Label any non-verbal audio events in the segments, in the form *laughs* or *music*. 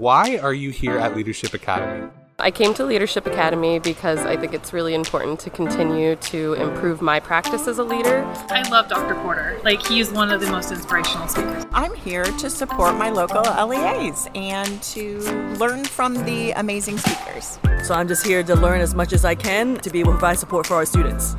why are you here at Leadership Academy? I came to Leadership Academy because I think it's really important to continue to improve my practice as a leader. I love Dr. Porter. Like, he's one of the most inspirational speakers. I'm here to support my local LEAs and to learn from the amazing speakers. So I'm just here to learn as much as I can to be able to provide support for our students.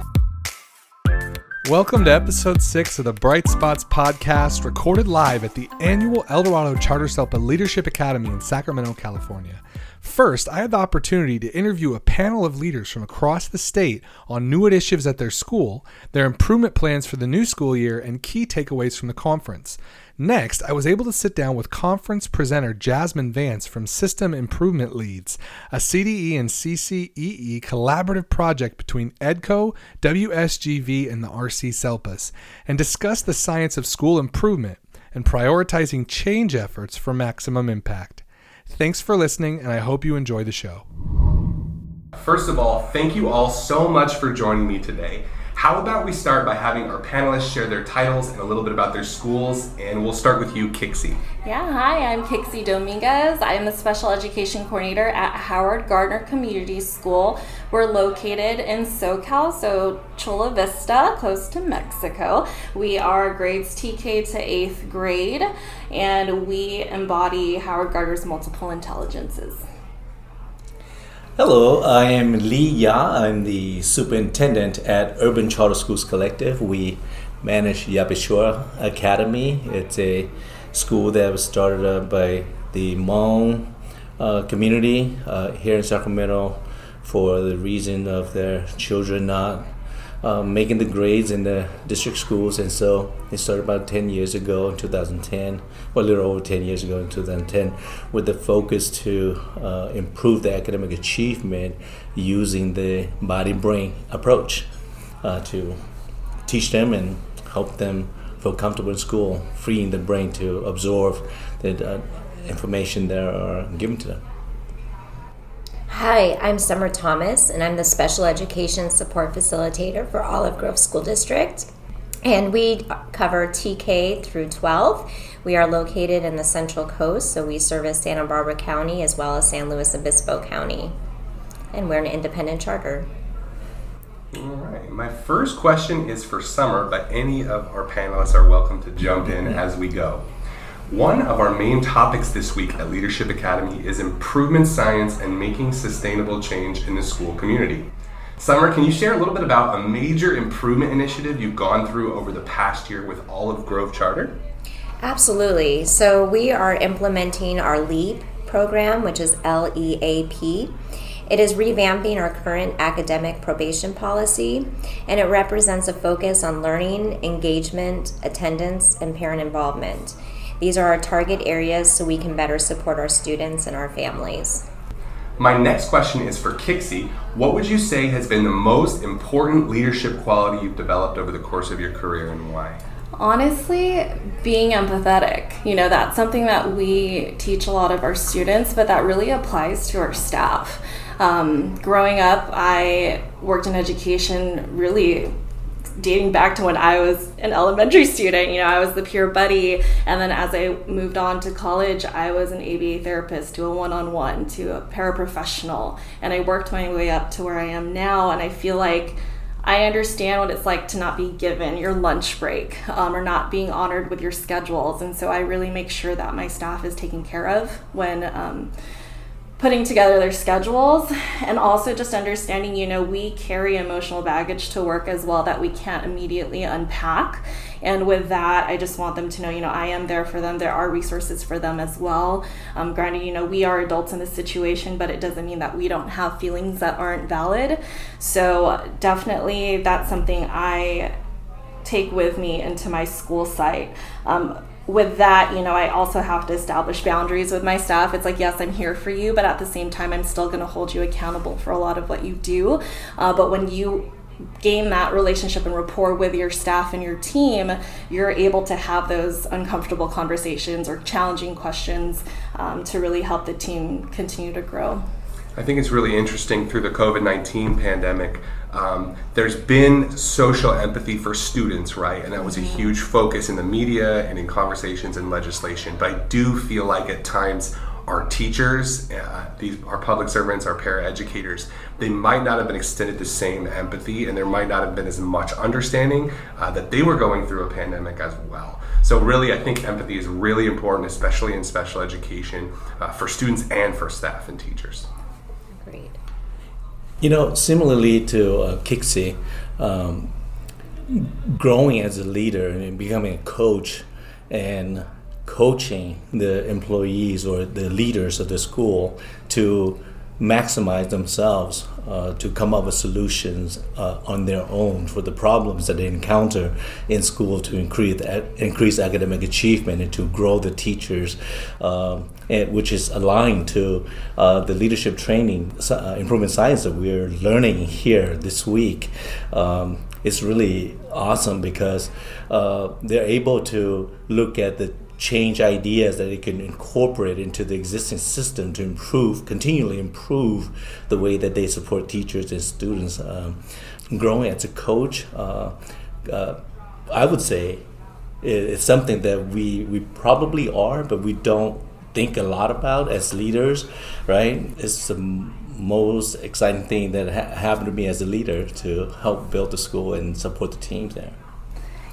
Welcome to episode six of the Bright Spots podcast, recorded live at the annual El Dorado Charter SELPA Leadership Academy in Sacramento, California. First, I had the opportunity to interview a panel of leaders from across the state on new initiatives at their school, their improvement plans for the new school year, and key takeaways from the conference. Next, I was able to sit down with conference presenter Jasmine Vance from System Improvement Leads, a CDE and CCEE collaborative project between EDCO, WSGV, and the RC SELPAs, and discuss the science of school improvement and prioritizing change efforts for maximum impact. Thanks for listening, and I hope you enjoy the show. First of all, thank you all so much for joining me today. How about we start by having our panelists share their titles and a little bit about their schools, and we'll start with you, Kixie. Yeah, hi, I'm Kixie Dominguez. I am the Special Education Coordinator at Howard Gardner Community School. We're located in SoCal, so Chula Vista, close to Mexico. We are grades TK to 8th grade, and we embody Howard Gardner's multiple intelligences. Hello, I am Lee Ya. I'm the superintendent at Urban Charter Schools Collective. We manage Yav Pem Suab Academy. It's a school that was started up by the Hmong uh, community uh, here in Sacramento for the reason of their children not um, making the grades in the district schools, and so it started about 10 years ago in 2010, well, a little over 10 years ago in 2010, with the focus to uh, improve the academic achievement using the body brain approach uh, to teach them and help them feel comfortable in school, freeing the brain to absorb the uh, information that are given to them. Hi, I'm Summer Thomas, and I'm the Special Education Support Facilitator for Olive Grove School District. And we cover TK through 12. We are located in the Central Coast, so we service Santa Barbara County as well as San Luis Obispo County. And we're an independent charter. All right. My first question is for Summer, but any of our panelists are welcome to jump in as we go. One of our main topics this week at Leadership Academy is improvement science and making sustainable change in the school community. Summer, can you share a little bit about a major improvement initiative you've gone through over the past year with Olive Grove Charter? Absolutely. So, we are implementing our LEAP program, which is L E A P. It is revamping our current academic probation policy, and it represents a focus on learning, engagement, attendance, and parent involvement. These are our target areas so we can better support our students and our families. My next question is for Kixie. What would you say has been the most important leadership quality you've developed over the course of your career and why? Honestly, being empathetic. You know, that's something that we teach a lot of our students, but that really applies to our staff. Um, growing up, I worked in education really dating back to when I was an elementary student. You know, I was the peer buddy, and then as I moved on to college, I was an ABA therapist to a one on one to a paraprofessional, and I worked my way up to where I am now. And I feel like I understand what it's like to not be given your lunch break um, or not being honored with your schedules. And so I really make sure that my staff is taken care of when. Um, putting together their schedules and also just understanding you know we carry emotional baggage to work as well that we can't immediately unpack. And with that i just want them to know you know i am there for them. There are resources for them as well. Um, granted you know we are adults in this situation but it doesn't mean that we don't have feelings that aren't valid. So definitely that's something i take with me into my school site. Um, with that, you know, I also have to establish boundaries with my staff. It's like, yes, I'm here for you, but at the same time, I'm still going to hold you accountable for a lot of what you do. Uh, but when you gain that relationship and rapport with your staff and your team, you're able to have those uncomfortable conversations or challenging questions um, to really help the team continue to grow. I think it's really interesting through the COVID 19 pandemic. Um, there's been social empathy for students, right? And that was a mm-hmm. huge focus in the media and in conversations and legislation. But I do feel like at times our teachers, uh, these our public servants, our paraeducators, they might not have been extended the same empathy, and there might not have been as much understanding uh, that they were going through a pandemic as well. So really, I think empathy is really important, especially in special education, uh, for students and for staff and teachers. Great. You know, similarly to uh, um, growing as a leader and becoming a coach and coaching the employees or the leaders of the school to maximize themselves uh, to come up with solutions uh, on their own for the problems that they encounter in school to increase increase academic achievement and to grow the teachers, um, and, which is aligned to uh, the leadership training uh, improvement science that we're learning here this week. Um, it's really awesome because uh, they're able to look at the change ideas that it can incorporate into the existing system to improve, continually improve the way that they support teachers and students. Um, growing as a coach, uh, uh, I would say it's something that we, we probably are, but we don't think a lot about as leaders, right? It's the most exciting thing that ha- happened to me as a leader to help build the school and support the teams there.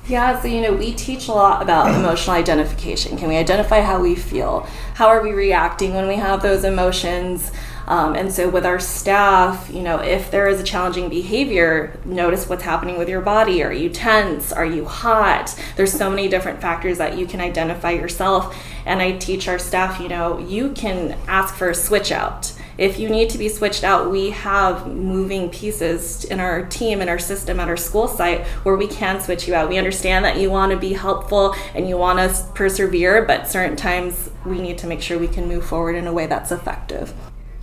Yeah, so you know, we teach a lot about emotional identification. Can we identify how we feel? How are we reacting when we have those emotions? Um, and so, with our staff, you know, if there is a challenging behavior, notice what's happening with your body. Are you tense? Are you hot? There's so many different factors that you can identify yourself. And I teach our staff, you know, you can ask for a switch out if you need to be switched out, we have moving pieces in our team and our system at our school site where we can switch you out. We understand that you want to be helpful and you want to persevere, but certain times we need to make sure we can move forward in a way that's effective.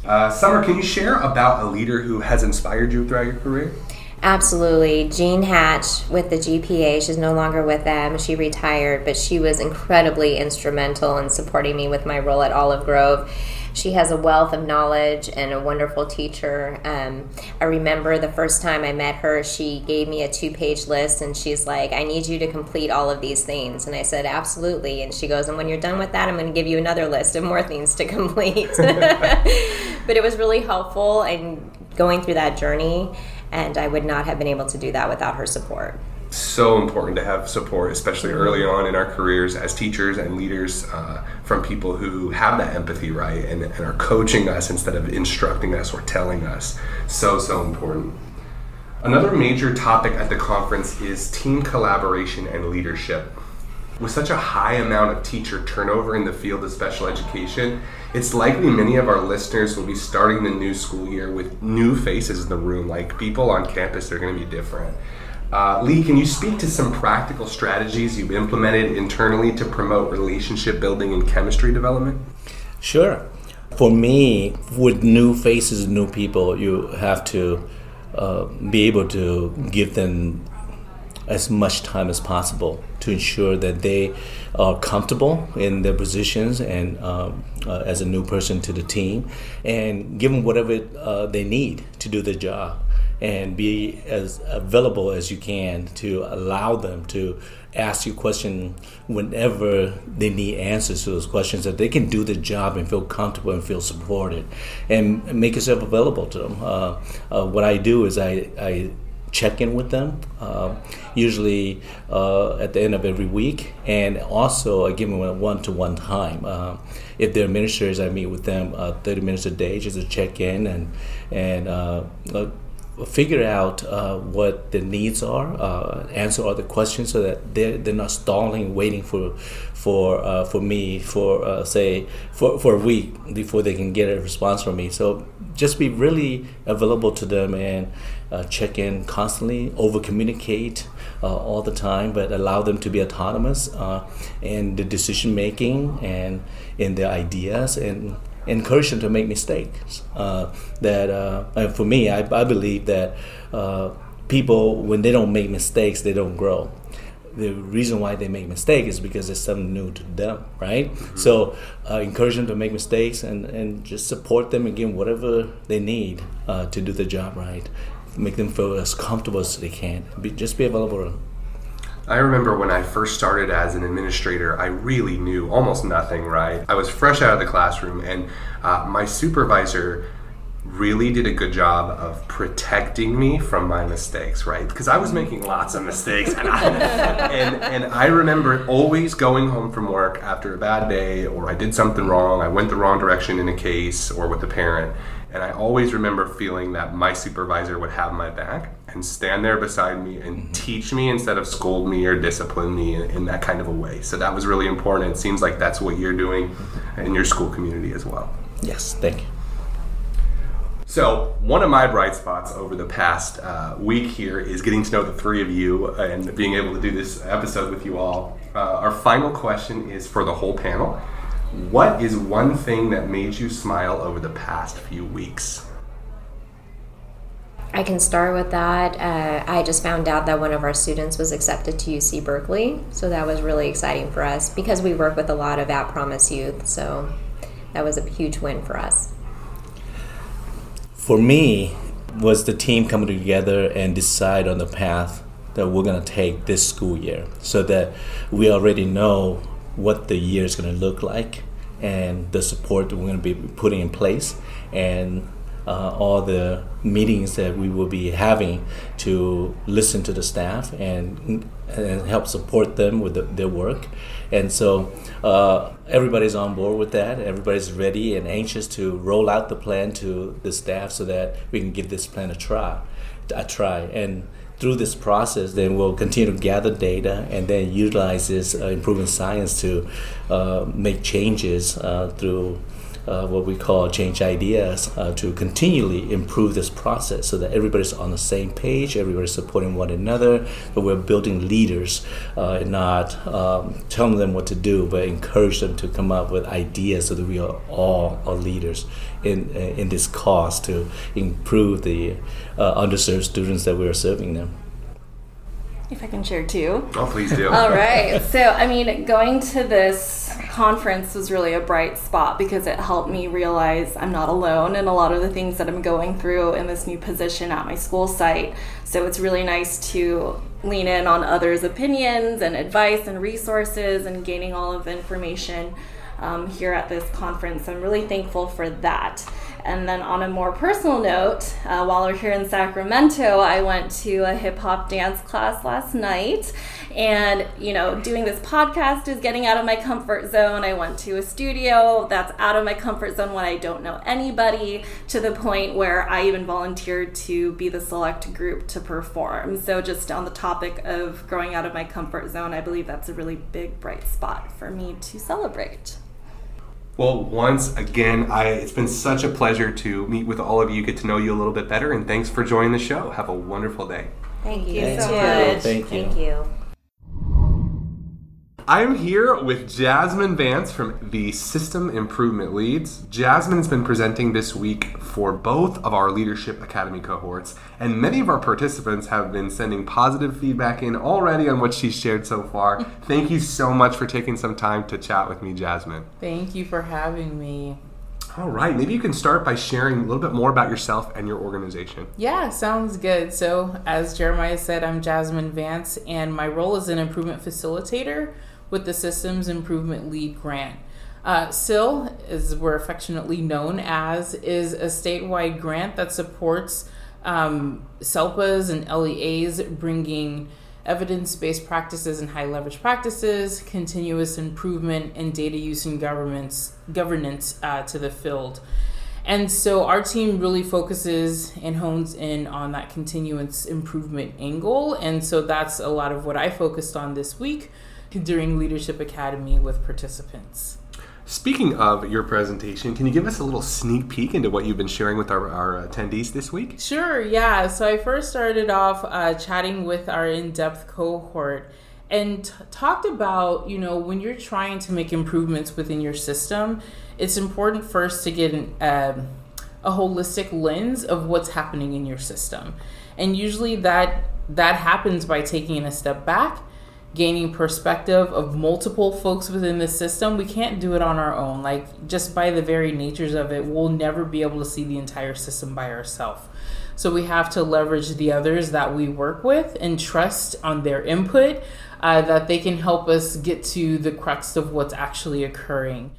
Uh, Summer, can you share about a leader who has inspired you throughout your career? Absolutely. Jean Hatch with the GPA, she's no longer with them. She retired, but she was incredibly instrumental in supporting me with my role at Olive Grove she has a wealth of knowledge and a wonderful teacher. Um, I remember the first time I met her, she gave me a two page list and she's like, I need you to complete all of these things. And I said, Absolutely. And she goes, And when you're done with that, I'm going to give you another list of more things to *laughs* complete. *laughs* but it was really helpful and going through that journey. And I would not have been able to do that without her support so important to have support, especially early on in our careers as teachers and leaders, uh, from people who have that empathy, right, and, and are coaching us instead of instructing us or telling us. So, so important. Another major topic at the conference is team collaboration and leadership. With such a high amount of teacher turnover in the field of special education, it's likely many of our listeners will be starting the new school year with new faces in the room. Like people on campus they're going to be different. Uh, Lee, can you speak to some practical strategies you've implemented internally to promote relationship building and chemistry development? Sure. For me, with new faces, new people, you have to uh, be able to give them as much time as possible to ensure that they are comfortable in their positions and um, uh, as a new person to the team and give them whatever uh, they need to do their job and be as available as you can to allow them to ask you questions whenever they need answers to those questions that they can do the job and feel comfortable and feel supported and make yourself available to them uh, uh, what i do is i, I check in with them, uh, usually uh, at the end of every week, and also I give them a one to one time. Uh, if they're ministers, I meet with them uh, 30 minutes a day just to check in and and uh, figure out uh, what the needs are, uh, answer all the questions so that they're, they're not stalling, waiting for for uh, for me for uh, say for, for a week before they can get a response from me. So just be really available to them and uh, check in constantly, over communicate uh, all the time, but allow them to be autonomous in the decision making and in their ideas and encourage them to make mistakes. Uh, that uh, for me, I, I, believe that uh, people, when they don't make mistakes, they don't grow. The reason why they make mistakes is because it's something new to them, right? Mm-hmm. So uh, encourage them to make mistakes and, and just support them and give whatever they need uh, to do the job right. Make them feel as comfortable as they can. Be, just be available I remember when I first started as an administrator, I really knew almost nothing, right? I was fresh out of the classroom, and uh, my supervisor really did a good job of protecting me from my mistakes, right? Because I was making lots of mistakes, and I, *laughs* and, and I remember always going home from work after a bad day, or I did something wrong, I went the wrong direction in a case, or with a parent, and I always remember feeling that my supervisor would have my back and stand there beside me and teach me instead of scold me or discipline me in, in that kind of a way. So that was really important. It seems like that's what you're doing in your school community as well. Yes, thank you. So, one of my bright spots over the past uh, week here is getting to know the three of you and being able to do this episode with you all. Uh, our final question is for the whole panel. What is one thing that made you smile over the past few weeks? I can start with that. Uh, I just found out that one of our students was accepted to UC Berkeley, so that was really exciting for us because we work with a lot of At Promise youth, so that was a huge win for us. For me, was the team coming together and decide on the path that we're going to take this school year so that we already know what the year is going to look like and the support that we're going to be putting in place and uh, all the meetings that we will be having to listen to the staff and, and help support them with the, their work. And so uh, everybody's on board with that. Everybody's ready and anxious to roll out the plan to the staff so that we can give this plan a try. A try. And through this process, then we'll continue to gather data and then utilize this uh, improvement science to uh, make changes uh, through uh, what we call change ideas uh, to continually improve this process so that everybody's on the same page, everybody's supporting one another, but we're building leaders uh, and not um, telling them what to do, but encourage them to come up with ideas so that we are all are leaders in, uh, in this cause to improve the uh, underserved students that we are serving them. If I can share too. Oh, please do. All right. So, I mean, going to this conference was really a bright spot because it helped me realize I'm not alone in a lot of the things that I'm going through in this new position at my school site. So, it's really nice to lean in on others' opinions and advice and resources and gaining all of the information um, here at this conference. I'm really thankful for that. And then, on a more personal note, uh, while we're here in Sacramento, I went to a hip hop dance class last night. And, you know, doing this podcast is getting out of my comfort zone. I went to a studio that's out of my comfort zone when I don't know anybody, to the point where I even volunteered to be the select group to perform. So, just on the topic of growing out of my comfort zone, I believe that's a really big, bright spot for me to celebrate. Well, once again, I, it's been such a pleasure to meet with all of you, get to know you a little bit better, and thanks for joining the show. Have a wonderful day. Thank you Thanks. so Yeah, much. thank you. Thank you. I'm here with Jasmine Vance from the System Improvement Leads. Jasmine's been presenting this week for both of our Leadership Academy cohorts, and many of our participants have been sending positive feedback in already on what she's shared so far. *laughs* Thank you so much for taking some time to chat with me, Jasmine. Thank you for having me. All right, maybe you can start by sharing a little bit more about yourself and your organization. Yeah, sounds good. So, as Jeremiah said, I'm Jasmine Vance, and my role is an improvement facilitator with the Systems Improvement Lead Grant. Uh, SIL, as we're affectionately known as, is a statewide grant that supports um, SELPAs and LEAs bringing evidence based practices and high leverage practices, continuous improvement, and data use and governments, governance uh, to the field. And so our team really focuses and hones in on that continuous improvement angle. And so that's a lot of what I focused on this week during Leadership Academy with participants. Speaking of your presentation, can you give us a little sneak peek into what you've been sharing with our, our attendees this week? Sure, yeah. So I first started off uh, chatting with our in depth cohort and t- talked about, you know, when you're trying to make improvements within your system, it's important first to get an, um a holistic lens of what's happening in your system. And usually that that happens by taking a step back gaining perspective of multiple folks within the system, we can't do it on our own. Like, just by the very natures of it, we'll never be able to see the entire system by ourselves. So, we have to leverage the others that we work with and trust on their input uh, that they can help us get to the crux of what's actually occurring.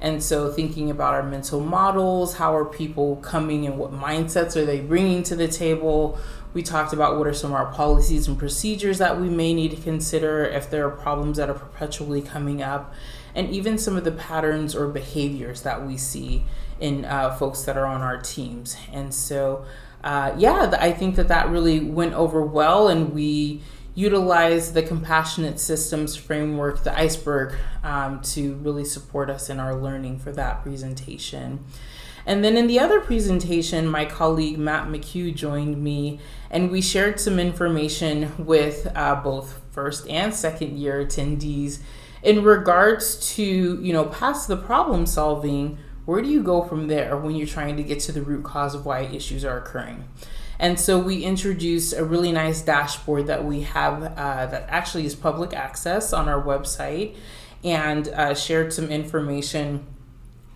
And so, thinking about our mental models, how are people coming and what mindsets are they bringing to the table? We talked about what are some of our policies and procedures that we may need to consider if there are problems that are perpetually coming up, and even some of the patterns or behaviors that we see in uh, folks that are on our teams. And so, uh, yeah, I think that that really went over well, and we utilize the compassionate systems framework, the iceberg, um, to really support us in our learning for that presentation. And then in the other presentation, my colleague Matt McHugh joined me, and we shared some information with uh, both first and second year attendees in regards to, you know, past the problem solving, where do you go from there when you're trying to get to the root cause of why issues are occurring? And so we introduced a really nice dashboard that we have uh, that actually is public access on our website and uh, shared some information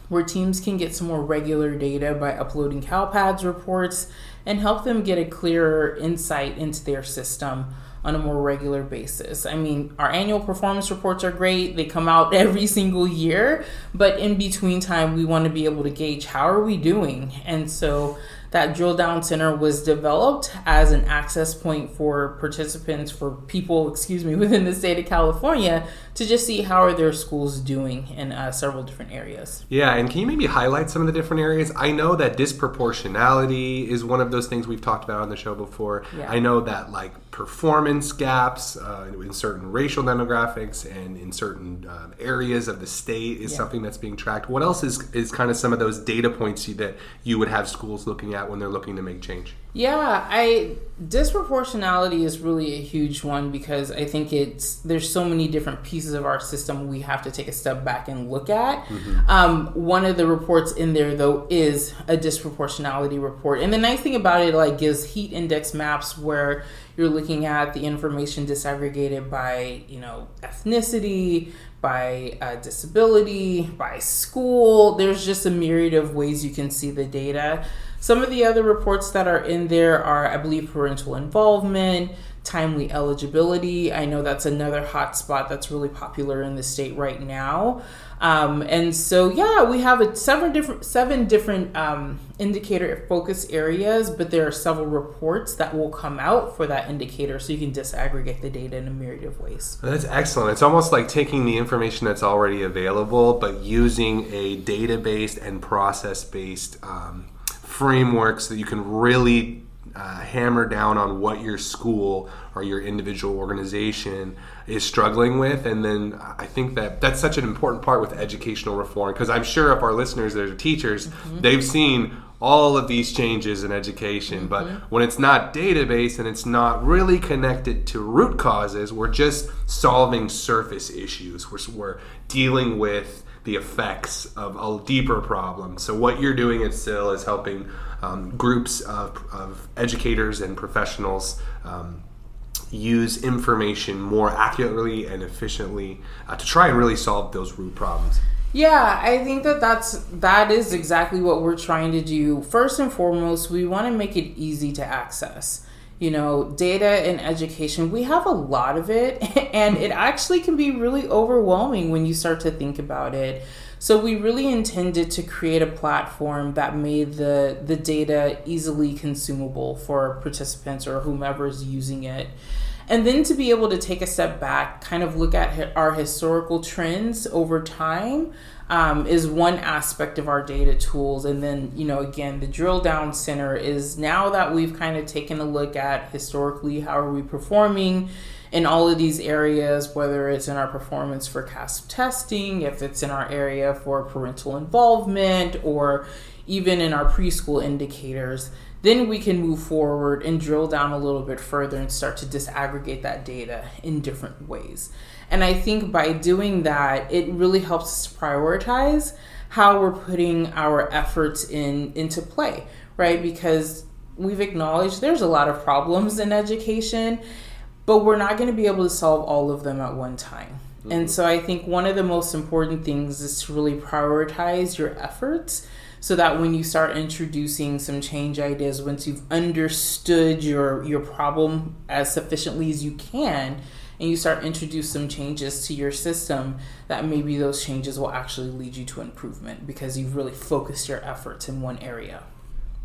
where teams can get some more regular data by uploading CalPADS reports and help them get a clearer insight into their system on a more regular basis. I mean, our annual performance reports are great. They come out *laughs* every single year, but in between time we want to be able to gauge how are we doing. And so that drill down center was developed as an access point for participants for people excuse me *laughs* within the state of california to just see how are their schools doing in uh, several different areas yeah and can you maybe highlight some of the different areas i know that disproportionality is one of those things we've talked about on the show before yeah. i know that like performance gaps uh, in certain racial demographics and in certain um, areas of the state is yeah. something that's being tracked what else is, is kind of some of those data points that you would have schools looking at when they're looking to make change yeah, I disproportionality is really a huge one because I think it's there's so many different pieces of our system we have to take a step back and look at. Mm-hmm. Um, one of the reports in there though is a disproportionality report, and the nice thing about it like gives heat index maps where you're looking at the information disaggregated by you know ethnicity, by uh, disability, by school. There's just a myriad of ways you can see the data. Some of the other reports that are in there are, I believe, parental involvement, timely eligibility. I know that's another hot spot that's really popular in the state right now. Um, and so, yeah, we have a seven different seven different um, indicator focus areas, but there are several reports that will come out for that indicator, so you can disaggregate the data in a myriad of ways. That's excellent. It's almost like taking the information that's already available, but using a data-based and process-based um, frameworks that you can really uh, hammer down on what your school or your individual organization is struggling with and then i think that that's such an important part with educational reform because i'm sure if our listeners that are teachers mm-hmm. they've seen all of these changes in education mm-hmm. but when it's not database and it's not really connected to root causes we're just solving surface issues we're, we're dealing with the effects of a deeper problem. So what you're doing at SIL is helping um, groups of, of, educators and professionals um, use information more accurately and efficiently uh, to try and really solve those root problems. Yeah, I think that that's that is exactly what we're trying to do. First and foremost, we want to make it easy to access you know, data and education, we have a lot of it, *laughs* and it actually can be really overwhelming when you start to think about it. So we really intended to create a platform that made the the data easily consumable for participants or whomever is using it. And then to be able to take a step back, kind of look at our historical trends over time, um, is one aspect of our data tools. And then, you know, again, the drill down center is now that we've kind of taken a look at historically how are we performing in all of these areas, whether it's in our performance for CAASPP testing, if it's in our area for parental involvement, or even in our preschool indicators, then we can move forward and drill down a little bit further and start to disaggregate that data in different ways. And I think by doing that, it really helps us to prioritize how we're putting our efforts in into play, right? Because we've acknowledged there's a lot of problems in education, but we're not going to be able to solve all of them at one time. Mm-hmm. And so I think one of the most important things is to really prioritize your efforts so that when you start introducing some change ideas once you've understood your your problem as sufficiently as you can and you start introduce some changes to your system that maybe those changes will actually lead you to improvement because you've really focused your efforts in one area.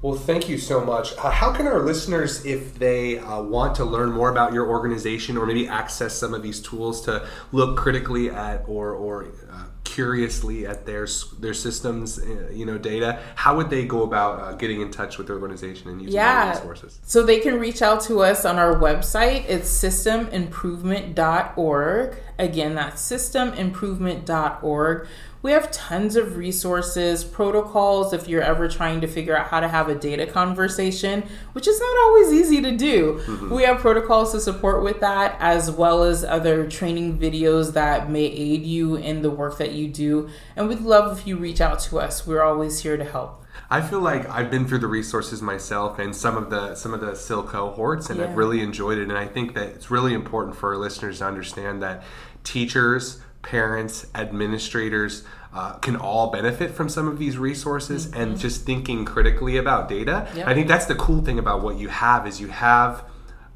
Well, thank you so much. Uh, how can our listeners, if they uh, want to learn more about your organization or maybe access some of these tools to look critically at or, or uh, curiously at their their systems, uh, you know, data, how would they go about uh, getting in touch with the organization and using yeah. resources? So they can reach out to us on our website. It's systemimprovement.org. Again, that's systemimprovement.org. We have tons of resources, protocols if you're ever trying to figure out how to have a data conversation, which is not always easy to do. Mm-hmm. We have protocols to support with that, as well as other training videos that may aid you in the work that you do. And we'd love if you reach out to us. We're always here to help. I feel like I've been through the resources myself and some of the some of the SIL cohorts, and yeah. I've really enjoyed it. And I think that it's really important for our listeners to understand that teachers parents, administrators uh, can all benefit from some of these resources mm-hmm. and just thinking critically about data. Yep. I think that's the cool thing about what you have is you have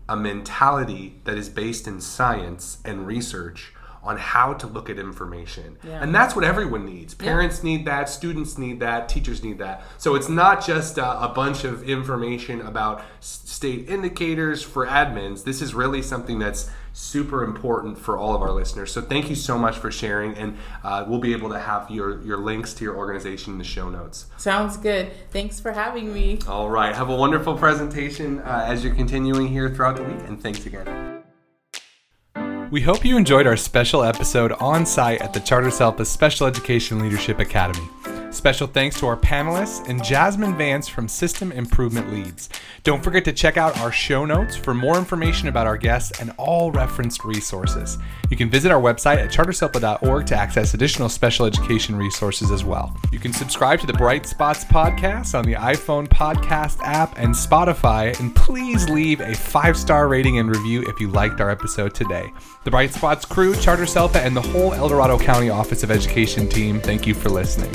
a mentality that is based in science and research on how to look at information. Yeah. And that's what everyone needs. Parents yeah. need that, students need that, teachers need that. So it's not just a, a bunch of information about state indicators for admins. This is really something that's super important for all of our listeners. So thank you so much for sharing, and uh, we'll be able to have your your links to your organization in the show notes. Sounds good. Thanks for having me. All right. Have a wonderful presentation uh, as you're continuing here throughout the week, and thanks again. We hope you enjoyed our special episode on site at the Charter SELPA Special Education Leadership Academy. Special thanks to our panelists and Jasmine Vance from System Improvement Leads. Don't forget to check out our show notes for more information about our guests and all referenced resources. You can visit our website at charterselpa.org to access additional special education resources as well. You can subscribe to the Bright Spots podcast on the iPhone podcast app and Spotify, and please leave a five star rating and review if you liked our episode today. The Bright Spots crew, Charter SELPA, and the whole El Dorado County Office of Education team, thank you for listening.